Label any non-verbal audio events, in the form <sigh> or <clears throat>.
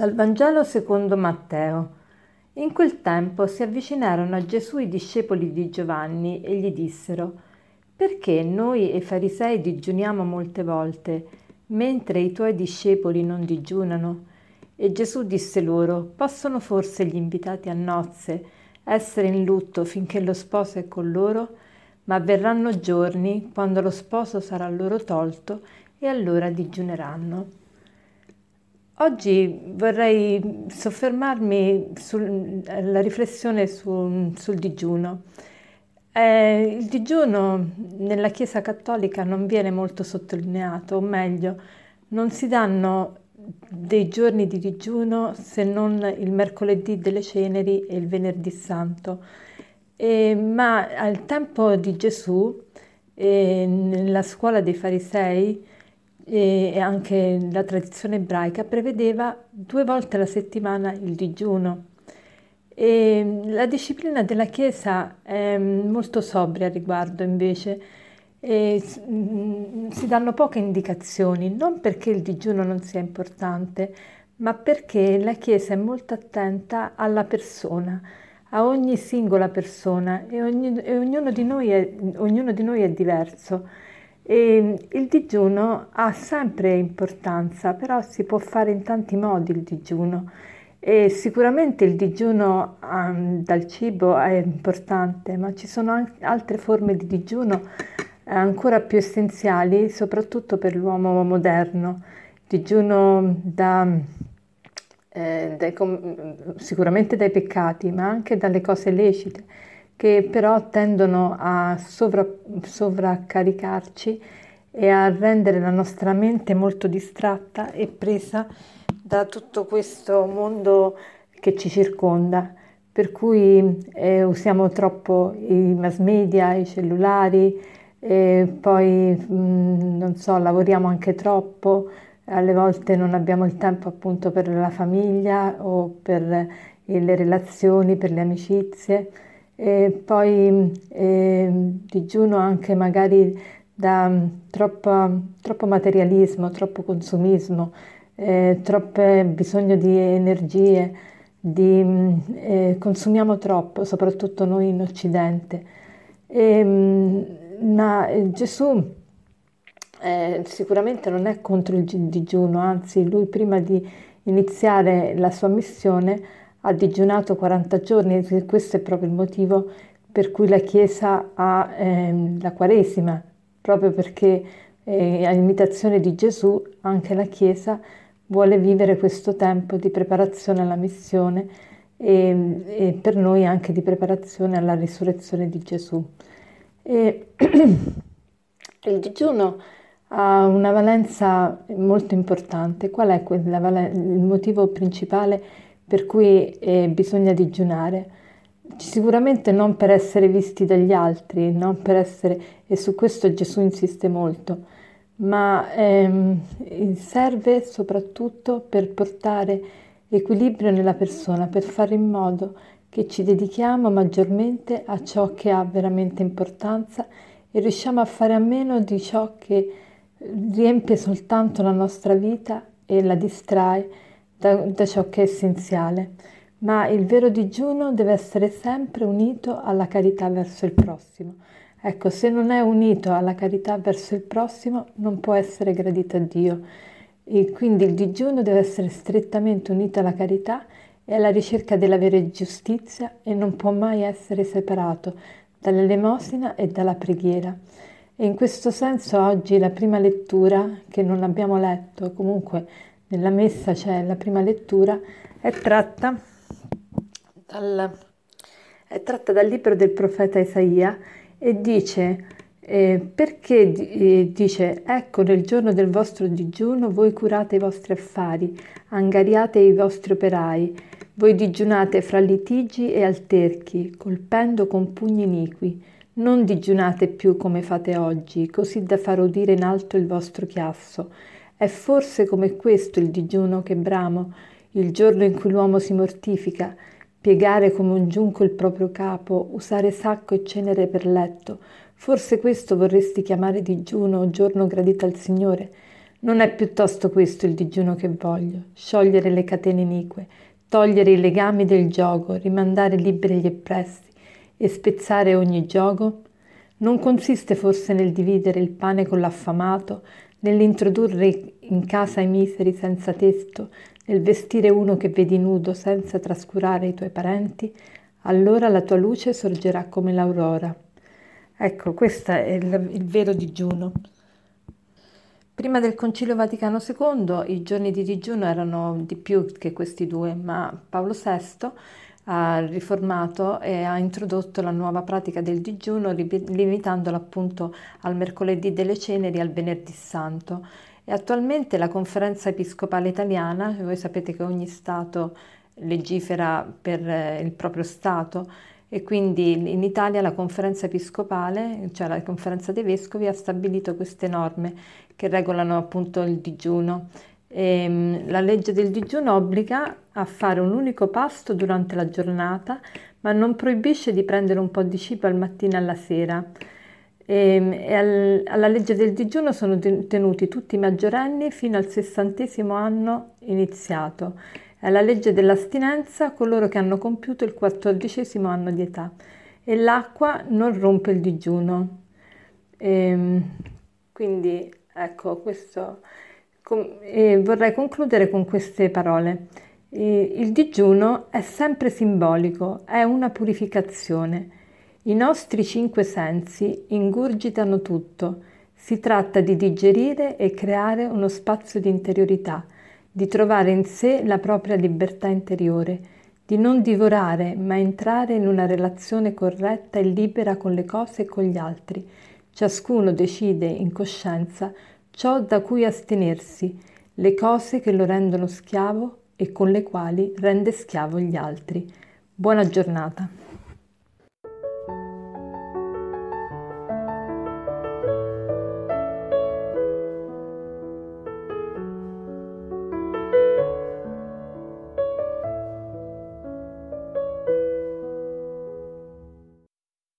Dal Vangelo secondo Matteo. In quel tempo si avvicinarono a Gesù i discepoli di Giovanni e gli dissero, perché noi e farisei digiuniamo molte volte, mentre i tuoi discepoli non digiunano? E Gesù disse loro, possono forse gli invitati a nozze essere in lutto finché lo sposo è con loro? Ma verranno giorni quando lo sposo sarà loro tolto e allora digiuneranno. Oggi vorrei soffermarmi sulla riflessione sul, sul digiuno. Eh, il digiuno nella Chiesa Cattolica non viene molto sottolineato, o meglio, non si danno dei giorni di digiuno se non il mercoledì delle ceneri e il venerdì santo. Eh, ma al tempo di Gesù, eh, nella scuola dei farisei, e anche la tradizione ebraica prevedeva due volte alla settimana il digiuno. E la disciplina della Chiesa è molto sobria al riguardo invece. E si danno poche indicazioni, non perché il digiuno non sia importante, ma perché la Chiesa è molto attenta alla persona, a ogni singola persona e, ogni, e ognuno, di è, ognuno di noi è diverso. E il digiuno ha sempre importanza, però si può fare in tanti modi il digiuno. E sicuramente il digiuno um, dal cibo è importante, ma ci sono altre forme di digiuno eh, ancora più essenziali, soprattutto per l'uomo moderno. Digiuno da, eh, dai, sicuramente dai peccati, ma anche dalle cose lecite che però tendono a sovra, sovraccaricarci e a rendere la nostra mente molto distratta e presa da tutto questo mondo che ci circonda, per cui eh, usiamo troppo i mass media, i cellulari, poi mh, mm, non so, lavoriamo anche troppo, alle volte non abbiamo il tempo appunto per la famiglia o per le relazioni, per le amicizie e poi eh, digiuno anche magari da mm, troppo, troppo materialismo, troppo consumismo, eh, troppo bisogno di energie, di, eh, consumiamo troppo, soprattutto noi in Occidente. E, mm, ma eh, Gesù eh, sicuramente non è contro il digiuno, anzi lui prima di iniziare la sua missione ha digiunato 40 giorni questo è proprio il motivo per cui la Chiesa ha ehm, la Quaresima, proprio perché eh, imitazione di Gesù anche la Chiesa vuole vivere questo tempo di preparazione alla missione e, e per noi anche di preparazione alla risurrezione di Gesù. E <clears throat> il digiuno ha una valenza molto importante. Qual è il motivo principale? Per cui eh, bisogna digiunare. Sicuramente non per essere visti dagli altri, non per essere, e su questo Gesù insiste molto, ma ehm, serve soprattutto per portare equilibrio nella persona, per fare in modo che ci dedichiamo maggiormente a ciò che ha veramente importanza e riusciamo a fare a meno di ciò che riempie soltanto la nostra vita e la distrae da, da ciò che è essenziale, ma il vero digiuno deve essere sempre unito alla carità verso il prossimo. Ecco, se non è unito alla carità verso il prossimo, non può essere gradito a Dio. E quindi il digiuno deve essere strettamente unito alla carità e alla ricerca della vera giustizia e non può mai essere separato dall'elemosina e dalla preghiera. E in questo senso oggi la prima lettura, che non abbiamo letto, comunque nella messa c'è la prima lettura, è tratta dal, è tratta dal libro del profeta Isaia e dice, eh, perché eh, dice, ecco nel giorno del vostro digiuno voi curate i vostri affari, angariate i vostri operai, voi digiunate fra litigi e alterchi, colpendo con pugni iniqui. Non digiunate più come fate oggi, così da far udire in alto il vostro chiasso è forse come questo il digiuno che bramo, il giorno in cui l'uomo si mortifica, piegare come un giunco il proprio capo, usare sacco e cenere per letto. Forse questo vorresti chiamare digiuno o giorno gradito al Signore? Non è piuttosto questo il digiuno che voglio, sciogliere le catene inique, togliere i legami del gioco, rimandare liberi gli oppressi e spezzare ogni gioco? Non consiste forse nel dividere il pane con l'affamato, nell'introdurre in casa i miseri senza testo, nel vestire uno che vedi nudo senza trascurare i tuoi parenti? Allora la tua luce sorgerà come l'aurora. Ecco, questo è il, il vero digiuno. Prima del Concilio Vaticano II i giorni di digiuno erano di più che questi due, ma Paolo VI ha riformato e ha introdotto la nuova pratica del digiuno limitandola appunto al mercoledì delle ceneri e al venerdì santo. E attualmente la conferenza episcopale italiana, voi sapete che ogni Stato legifera per eh, il proprio Stato, e quindi in Italia la conferenza episcopale, cioè la conferenza dei vescovi, ha stabilito queste norme che regolano appunto il digiuno. E, ehm, la legge del digiuno obbliga a fare un unico pasto durante la giornata, ma non proibisce di prendere un po' di cibo al mattino e alla sera. E, ehm, e al, alla legge del digiuno sono tenuti tutti i maggiorenni fino al sessantesimo anno iniziato è la legge dell'astinenza coloro che hanno compiuto il quattordicesimo anno di età e l'acqua non rompe il digiuno. E, ehm, quindi ecco, questo com- vorrei concludere con queste parole. E, il digiuno è sempre simbolico, è una purificazione. I nostri cinque sensi ingurgitano tutto. Si tratta di digerire e creare uno spazio di interiorità di trovare in sé la propria libertà interiore, di non divorare, ma entrare in una relazione corretta e libera con le cose e con gli altri. Ciascuno decide in coscienza ciò da cui astenersi, le cose che lo rendono schiavo e con le quali rende schiavo gli altri. Buona giornata.